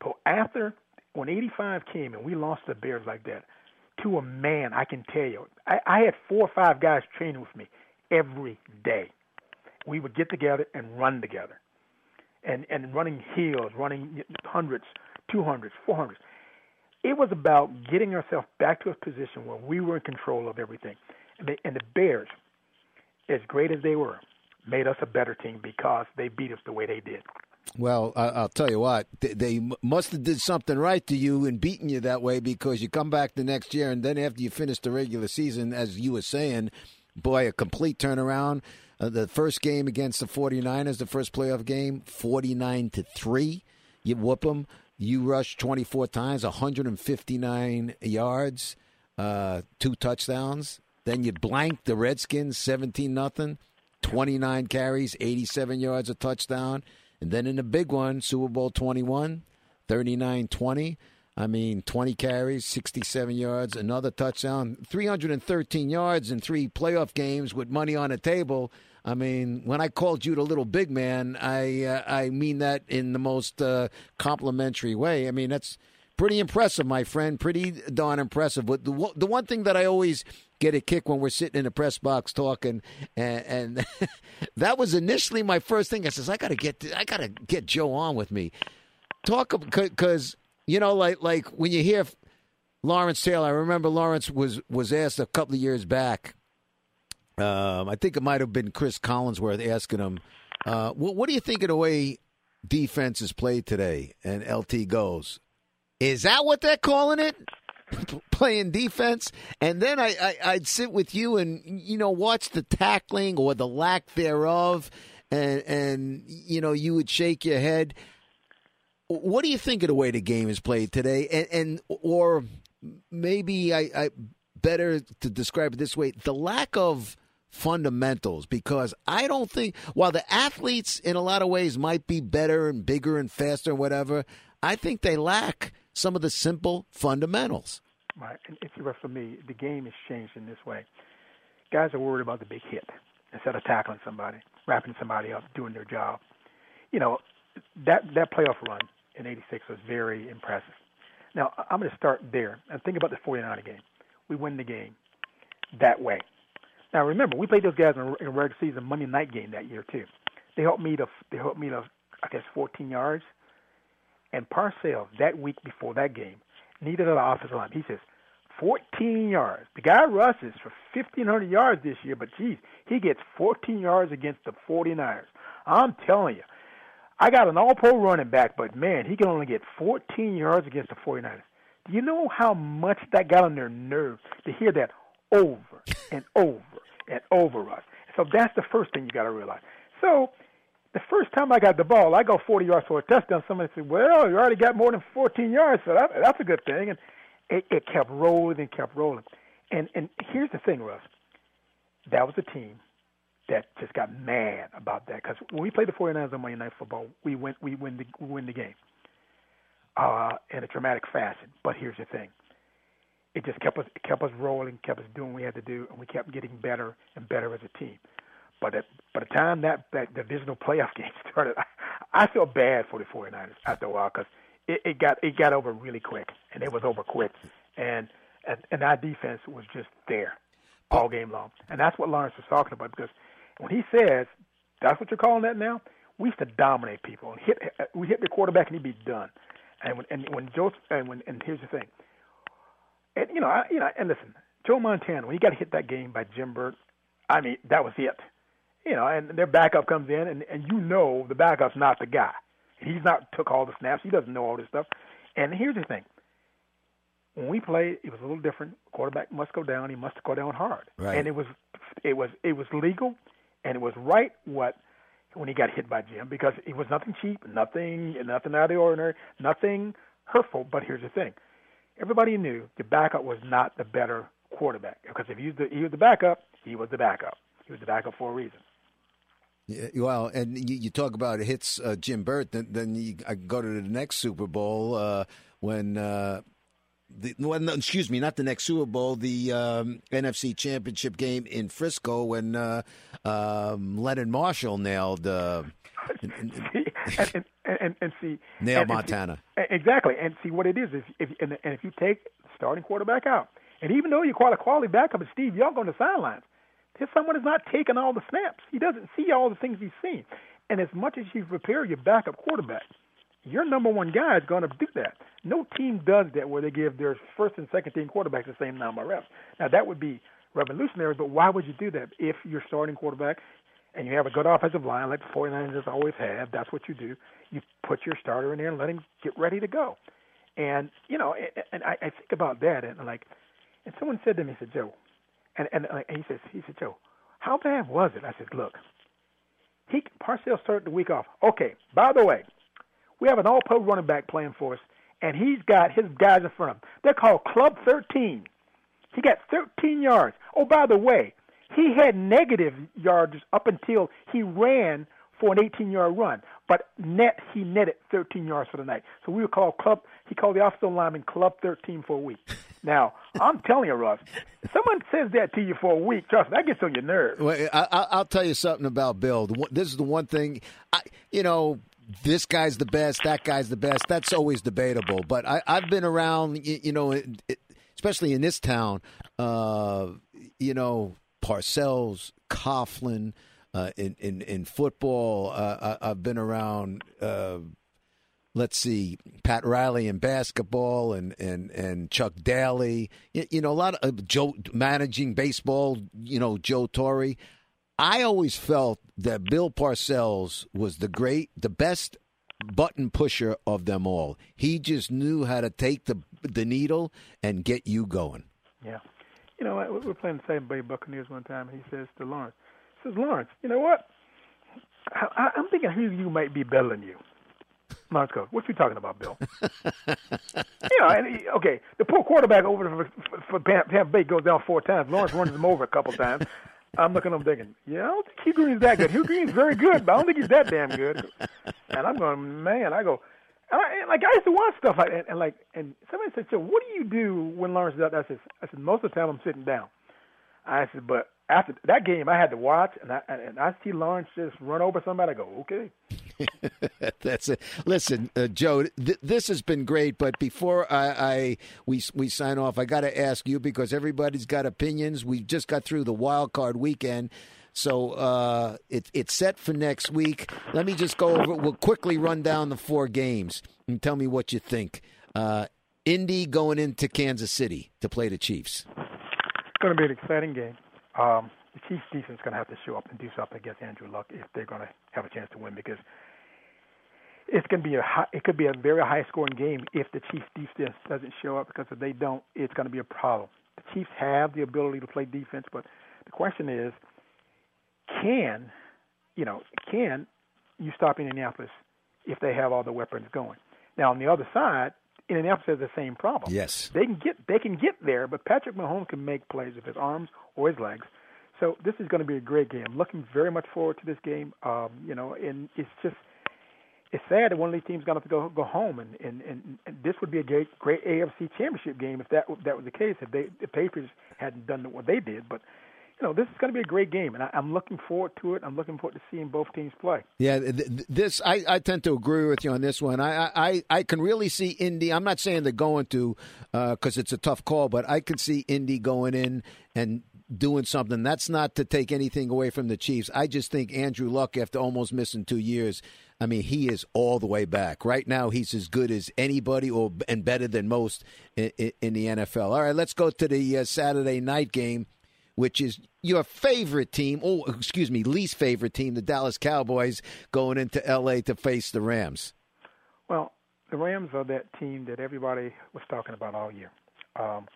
But after when 85 came and we lost the Bears like that, to a man, I can tell you, I, I had four or five guys training with me every day. We would get together and run together, and and running hills, running hundreds, two hundreds, four hundreds. It was about getting ourselves back to a position where we were in control of everything. And the, and the Bears, as great as they were, made us a better team because they beat us the way they did. Well, I'll tell you what, they must have did something right to you in beating you that way because you come back the next year and then after you finish the regular season, as you were saying, boy, a complete turnaround. Uh, the first game against the 49ers, the first playoff game, 49 to 3. You whoop them. You rushed 24 times, 159 yards, uh, two touchdowns. Then you blanked the Redskins 17 nothing, 29 carries, 87 yards, a touchdown. And then in the big one, Super Bowl 21, 39 20. I mean, 20 carries, 67 yards, another touchdown, 313 yards in three playoff games with money on the table. I mean, when I called you the little big man, I uh, I mean that in the most uh, complimentary way. I mean, that's pretty impressive, my friend. Pretty darn impressive. But the the one thing that I always get a kick when we're sitting in the press box talking, and, and that was initially my first thing. I says, I gotta get I gotta get Joe on with me. Talk because you know, like like when you hear Lawrence Taylor, I remember Lawrence was was asked a couple of years back um, I think it might have been Cris Collinsworth asking him, uh, what, what, do you think of the way defense is played today? And LT goes, Is that what they're calling it? Playing defense? And then I, I, I'd sit with you and, you know, watch the tackling or the lack thereof. And, and, you know, you would shake your head. What do you think of the way the game is played today? And, and or maybe I, I better to describe it this way the lack of fundamentals because I don't think while the athletes in a lot of ways might be better and bigger and faster and whatever, I think they lack some of the simple fundamentals. Right. And if you for me, the game has changed in this way. Guys are worried about the big hit instead of tackling somebody, wrapping somebody up, doing their job. You know, that that playoff run in '86 was very impressive. Now I'm going to start there and think about the 49 game. We win the game that way. Now remember, we played those guys in in regular season Monday night game that year too. They helped me to they helped me to I guess 14 yards. And Parcells that week before that game needed an offensive line. He says 14 yards. The guy rushes for 1,500 yards this year, but geez, he gets 14 yards against the 49ers. I'm telling you, I got an all-pro running back, but man, he can only get 14 yards against the 49ers. Do you know how much that got on their nerves to hear that over and over and over us. So that's the first thing you got to realize. So the first time I got the ball, I go 40 yards for a touchdown. Somebody said, "Well, you already got more than 14 yards, so that, that's a good thing." And it, it kept rolling and kept rolling. And and here's the thing, Russ. That was a team that just got mad about that because when we played the 49ers on Monday Night Football, we went we win the we win the game uh, in a dramatic fashion. But here's the thing: it just kept us kept us rolling, kept us doing what we had to do, and we kept getting better and better as a team. But at, by the time that that divisional playoff game started, I, I felt bad for the 49ers after a while because it, it got it got over really quick, and it was over quick, and and, and our defense was just there all game long, and that's what Lawrence was talking about because when he says that's what you're calling that now, we used to dominate people and hit we hit the quarterback and he'd be done, and when and when Joe and when and here's the thing and you know, I, you know, and listen, Joe Montana when he got hit that game by Jim Burt, I mean, that was it. You know, and their backup comes in, and and you know the backup's not the guy. He's not took all the snaps. He doesn't know all this stuff. And here's the thing: when we played, it was a little different. Quarterback must go down. He must go down hard. Right. And it was, it was, it was legal, and it was right. What when he got hit by Jim because it was nothing cheap, nothing, nothing out of the ordinary, nothing hurtful. But here's the thing: everybody knew the backup was not the better quarterback because if he was the, he was the backup, he was the backup. He was the backup for a reason. Yeah, well, and you, you talk about it hits uh, Jim Burt, then, then you I go to the next Super Bowl uh, when. Uh, the, well, no, excuse me, not the next Super Bowl, the um, NFC Championship game in Frisco when uh, um, Leonard Marshall nailed. Uh, and, and, and, and, see, nailed Montana. See, exactly, and see what it is. If, if and, and if you take starting quarterback out, and even though you call a quality backup, is Steve Young on the sidelines, if someone is not taking all the snaps. He doesn't see all the things he's seen. And as much as you prepare your backup quarterback, your number one guy is going to do that. No team does that where they give their first and second team quarterbacks the same number of reps. Now that would be revolutionary, but why would you do that if you're starting quarterback and you have a good offensive line like the 49ers always have? That's what you do. You put your starter in there and let him get ready to go. And you know, and I, think about that, and like, and someone said to me, he said, Joe, and and, and he says, he said, Joe, how bad was it? I said, look, he Parcells started the week off. Okay, by the way, we have an all-pro running back playing for us, and he's got his guys in front of him. They're called Club 13. He got 13 yards. Oh, by the way, he had negative yards up until he ran for an 18-yard run, but net he netted 13 yards for the night. So we would call club. He called the offensive lineman Club 13 for a week. Now I'm telling you, Russ, someone says that to you for a week, trust me, that gets on your nerves. Well, I, will tell you something about Bill. This is the one thing, I, you know, this guy's the best, that guy's the best. That's always debatable. But I, have been around, you, know, especially in this town, uh, you know, Parcells, Coughlin, uh, in, in, in football. Uh, I, have been around, uh, let's see, Pat Riley in basketball and, and, and Chuck Daly. You, you know, a lot of Joe managing baseball, you know, Joe Torre. I always felt that Bill Parcells was the great, the best button pusher of them all. He just knew how to take the the needle and get you going. Yeah, you know, we were playing the same Bay Buccaneers one time. And he says to Lawrence, he says, Lawrence, you know what? I, I'm thinking who you might be better than you. Lawrence goes, what you talking about, Bill? you know, and he, okay, the poor quarterback over for, for, for Tampa Bay goes down four times. Lawrence runs him over a couple times. I'm looking at him thinking, yeah, I don't think Hugh Green's that good. Hugh Green's very good, but I don't think he's that damn good. And I'm going, man, I go, and, I, like I used to watch stuff like and, and like and somebody said, so what do you do when Lawrence is out? I said, I said most of the time I'm sitting down. I said, but after that game, I had to watch, and I and I see Lawrence just run over somebody. I go, okay. That's it. Listen, uh, Joe, th- this has been great, but before I, I we we sign off, I got to ask you because everybody's got opinions. We just got through the wild card weekend. So uh, it, it's set for next week. Let me just go over. We'll quickly run down the four games and tell me what you think. Uh, Indy going into Kansas City to play the Chiefs. It's going to be an exciting game. Um, the Chiefs defense is going to have to show up and do something against Andrew Luck if they're going to have a chance to win because it's going to be a high, it could be a very high scoring game if the Chiefs defense doesn't show up because if they don't, it's going to be a problem. The Chiefs have the ability to play defense, but the question is, can you know can you stop Indianapolis if they have all the weapons going? Now on the other side, Indianapolis has the same problem. Yes, they can get they can get there, but Patrick Mahomes can make plays with his arms or his legs. So this is going to be a great game. Looking very much forward to this game. Um, you know, and it's just it's sad that one of these teams going to have to go go home, and, and and and this would be a great great AFC Championship game if that if that was the case. If they the Patriots hadn't done what they did, but you know, this is going to be a great game, and I, am looking forward to it. I'm looking forward to seeing both teams play. Yeah, this I, I tend to agree with you on this one. I I, I can really see Indy. I'm not saying they're going to because uh, it's a tough call, but I can see Indy going in and doing something. That's not to take anything away from the Chiefs. I just think Andrew Luck, after almost missing two years, I mean, he is all the way back. Right now, he's as good as anybody, or and better than most in, in the NFL. All right, let's go to the uh, Saturday night game which is your favorite team, oh, excuse me, least favorite team, the Dallas Cowboys, going into L.A. to face the Rams? Well, the Rams are that team that everybody was talking about all year. Um,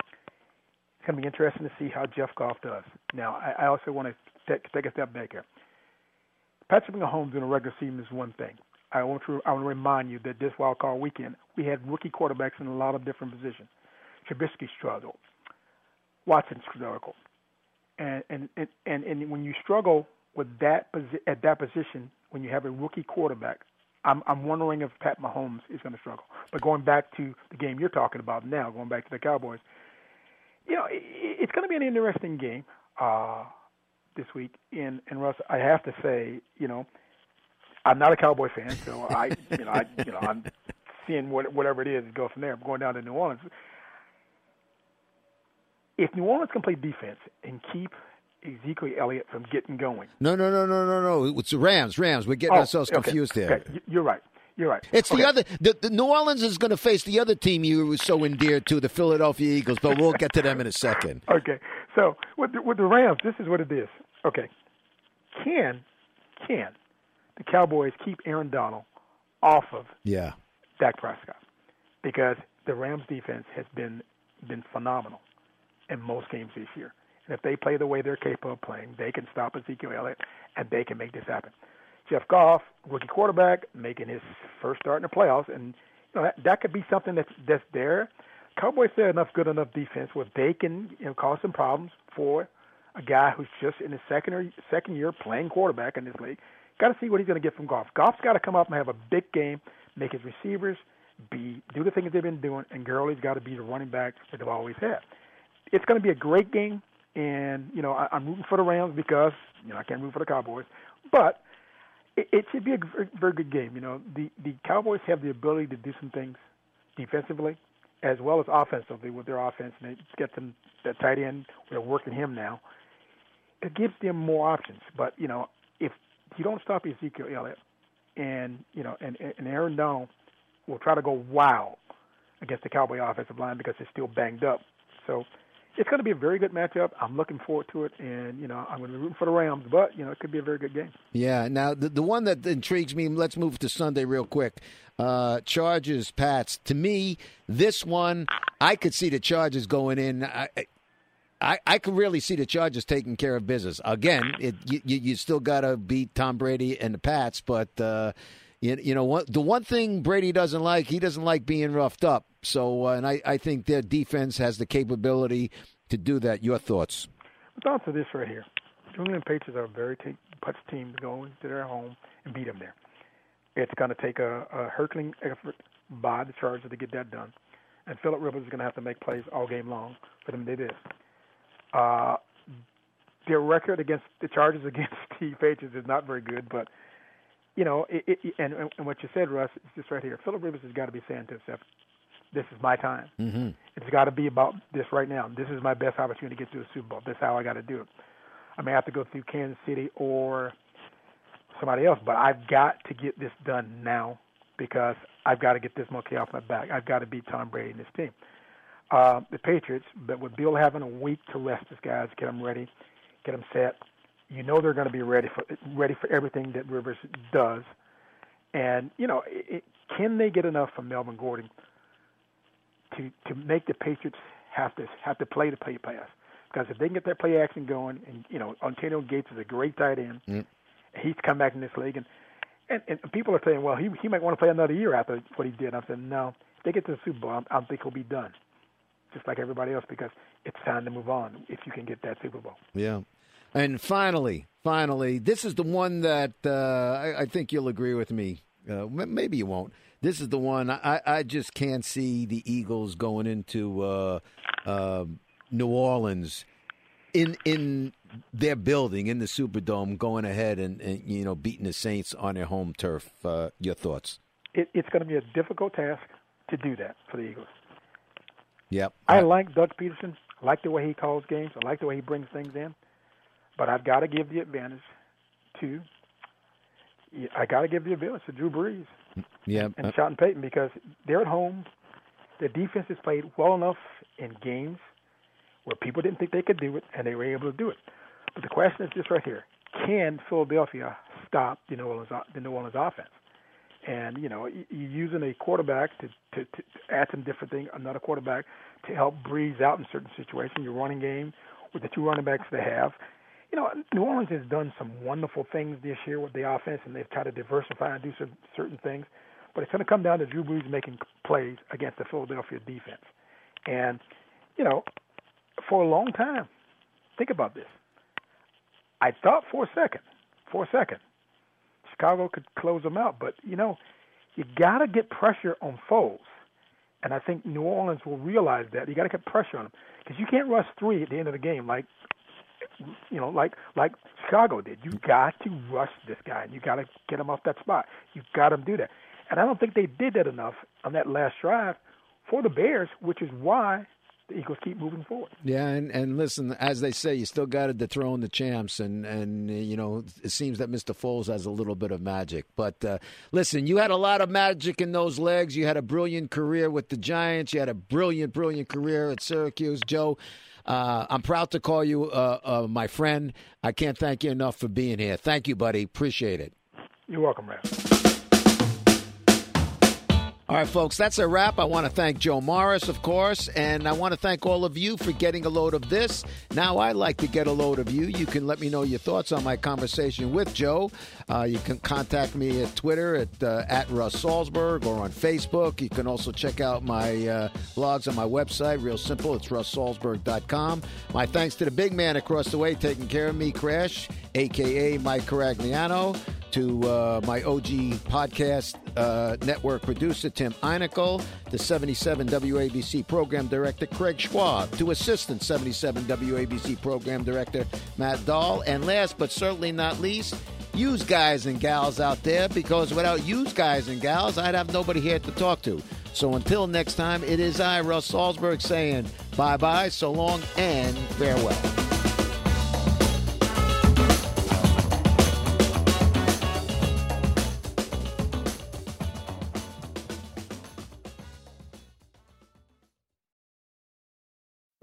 it's going to be interesting to see how Jeff Goff does. Now, I, I also want to take, take a step back here. Patrick Mahomes in a regular season is one thing. I want to I want to remind you that this wild card weekend we had rookie quarterbacks in a lot of different positions. Trubisky struggled, Watson struggled, and and and and, when you struggle with that posi- at that position when you have a rookie quarterback, I'm I'm wondering if Pat Mahomes is going to struggle. But going back to the game you're talking about now, going back to the Cowboys, you know, it, it's going to be an interesting game uh, this week. And and Russ, I have to say, you know, I'm not a Cowboy fan, so I, you know, I, you know, I'm seeing what, whatever it is go from there. I'm going down to New Orleans. If New Orleans can play defense and keep Ezekiel Elliott from getting going. No, no, no, no, no, no. It's the Rams. Rams. We're getting oh, ourselves okay, confused okay. here. You're right. You're right. It's okay. the other. The, the New Orleans is going to face the other team you were so endeared to, the Philadelphia Eagles. But we'll get to them in a second. Okay. So with the, with the Rams, this is what it is. Okay. Can can the Cowboys keep Aaron Donald off of Yeah. Dak Prescott? Because the Rams defense has been been phenomenal in most games this year. And if they play the way they're capable of playing, they can stop Ezekiel Elliott and they can make this happen. Jeff Goff, rookie quarterback, making his first start in the playoffs, and you know that, that could be something that's that's there. Cowboys have enough good enough defense where they can you know cause some problems for a guy who's just in his second or second year playing quarterback in this league. Got to see what he's going to get from Goff. Goff's got to come up and have a big game, make his receivers be do the things they've been doing, and Gurley's got to be the running back that they've always had. It's going to be a great game, and you know I, I'm rooting for the Rams because you know I can't root for the Cowboys, but it, it should be a very, very good game. You know the the Cowboys have the ability to do some things defensively as well as offensively with their offense, and they get them that tight end. They're working him now. It gives them more options, but you know if you don't stop Ezekiel Elliott, and you know and and Aaron Donald will try to go wild against the Cowboy offensive line because they're still banged up. So it's going to be a very good matchup. I'm looking forward to it, and you know I'm going to be rooting for the Rams, but you know it could be a very good game. Yeah. Now the the one that intrigues me. Let's move to Sunday real quick. Uh, Chargers, Pats. To me, this one I could see the Chargers going in. I, I, I could really see the Chargers taking care of business. Again, it, you, you still got to beat Tom Brady and the Pats, but uh, you, you know what? The one thing Brady doesn't like, he doesn't like being roughed up. So, uh, and I, I think their defense has the capability to do that. Your thoughts? Thoughts of this right here. New England Patriots are a very t- touch team to go into their home and beat them there. It's going to take a, a Herculean effort by the Chargers to get that done. And Philip Rivers is going to have to make plays all game long for them to do this. Uh, their record against the Chargers against the Patriots is not very good, but you know, it, it, and, and what you said, Russ, is just right here. Philip Rivers has got to be saying to himself, "This is my time. Mm-hmm. It's got to be about this right now. This is my best opportunity to get to a Super Bowl. This is how I got to do it. I may have to go through Kansas City or somebody else, but I've got to get this done now because I've got to get this monkey off my back. I've got to beat Tom Brady and his team." Uh, the Patriots, but with Bill having a week to rest his guys, get them ready, get them set, you know they're going to be ready for ready for everything that Rivers does. And you know, it, can they get enough from Melvin Gordon to to make the Patriots have to have to play the play pass? Because if they can get that play action going, and you know, Antonio Gates is a great tight end. Mm. He's come back in this league, and, and and people are saying, well, he he might want to play another year after what he did. I'm saying, no, if they get to the Super Bowl, I don't think he'll be done just like everybody else, because it's time to move on if you can get that Super Bowl. Yeah. And finally, finally, this is the one that uh, I, I, think you'll agree with me. Uh, maybe you won't. This is the one I, I just can't see the Eagles going into uh, New Orleans in in their building in the Superdome, going ahead and, and you know beating the Saints on their home turf. Uh, your thoughts? It, it's going to be a difficult task to do that for the Eagles. Yep. I like Doug Pederson. I like the way he calls games. I like the way he brings things in. But I've got to give the advantage to. I got to give the advantage to Drew Brees yeah, and uh, Sean Payton because they're at home. Their defense has played well enough in games where people didn't think they could do it, and they were able to do it. But the question is just right here: Can Philadelphia stop the New Orleans the New Orleans offense? And you know, you're using a quarterback to, to, to add some different thing, another quarterback to help Brees out in certain situations. Your running game with the two running backs they have, you know, New Orleans has done some wonderful things this year with the offense, and they've tried to diversify and do some certain things. But it's going to come down to Drew Brees making plays against the Philadelphia defense. And, you know, for a long time, think about this. I thought for a second, for a second, Chicago could close them out. But, you know, you got to get pressure on Foles. And I think New Orleans will realize that. You got to get pressure on them because you can't rush three at the end of the game like you know, like like Chicago did. You got to rush this guy. And you got to get him off that spot. You got to do that. And I don't think they did that enough on that last drive for the Bears, which is why the Eagles keep moving forward. Yeah, and, and listen, as they say, you still got to dethrone the champs, and and you know it seems that Mr. Foles has a little bit of magic. But uh, listen, you had a lot of magic in those legs. You had a brilliant career with the Giants. You had a brilliant, brilliant career at Syracuse, Joe. Uh, I'm proud to call you uh, uh, my friend. I can't thank you enough for being here. Thank you, buddy. Appreciate it. You're welcome, Ralph. All right, folks, that's a wrap. I want to thank Joe Morris, of course, and I want to thank all of you for getting a load of this. Now I'd like to get a load of you. You can let me know your thoughts on my conversation with Joe. Uh, you can contact me at Twitter at uh, at Russ Salzberg or on Facebook. You can also check out my uh, blogs on my website. Real simple, it's russsalzberg.com. My thanks to the big man across the way taking care of me, Crash, aka Mike Caragliano to uh, my OG podcast uh, network producer, Tim Einikel, to 77 WABC program director, Craig Schwab, to assistant 77 WABC program director, Matt Dahl, and last but certainly not least, use guys and gals out there because without use guys and gals, I'd have nobody here to talk to. So until next time, it is I, Russ Salzberg, saying bye bye, so long, and farewell.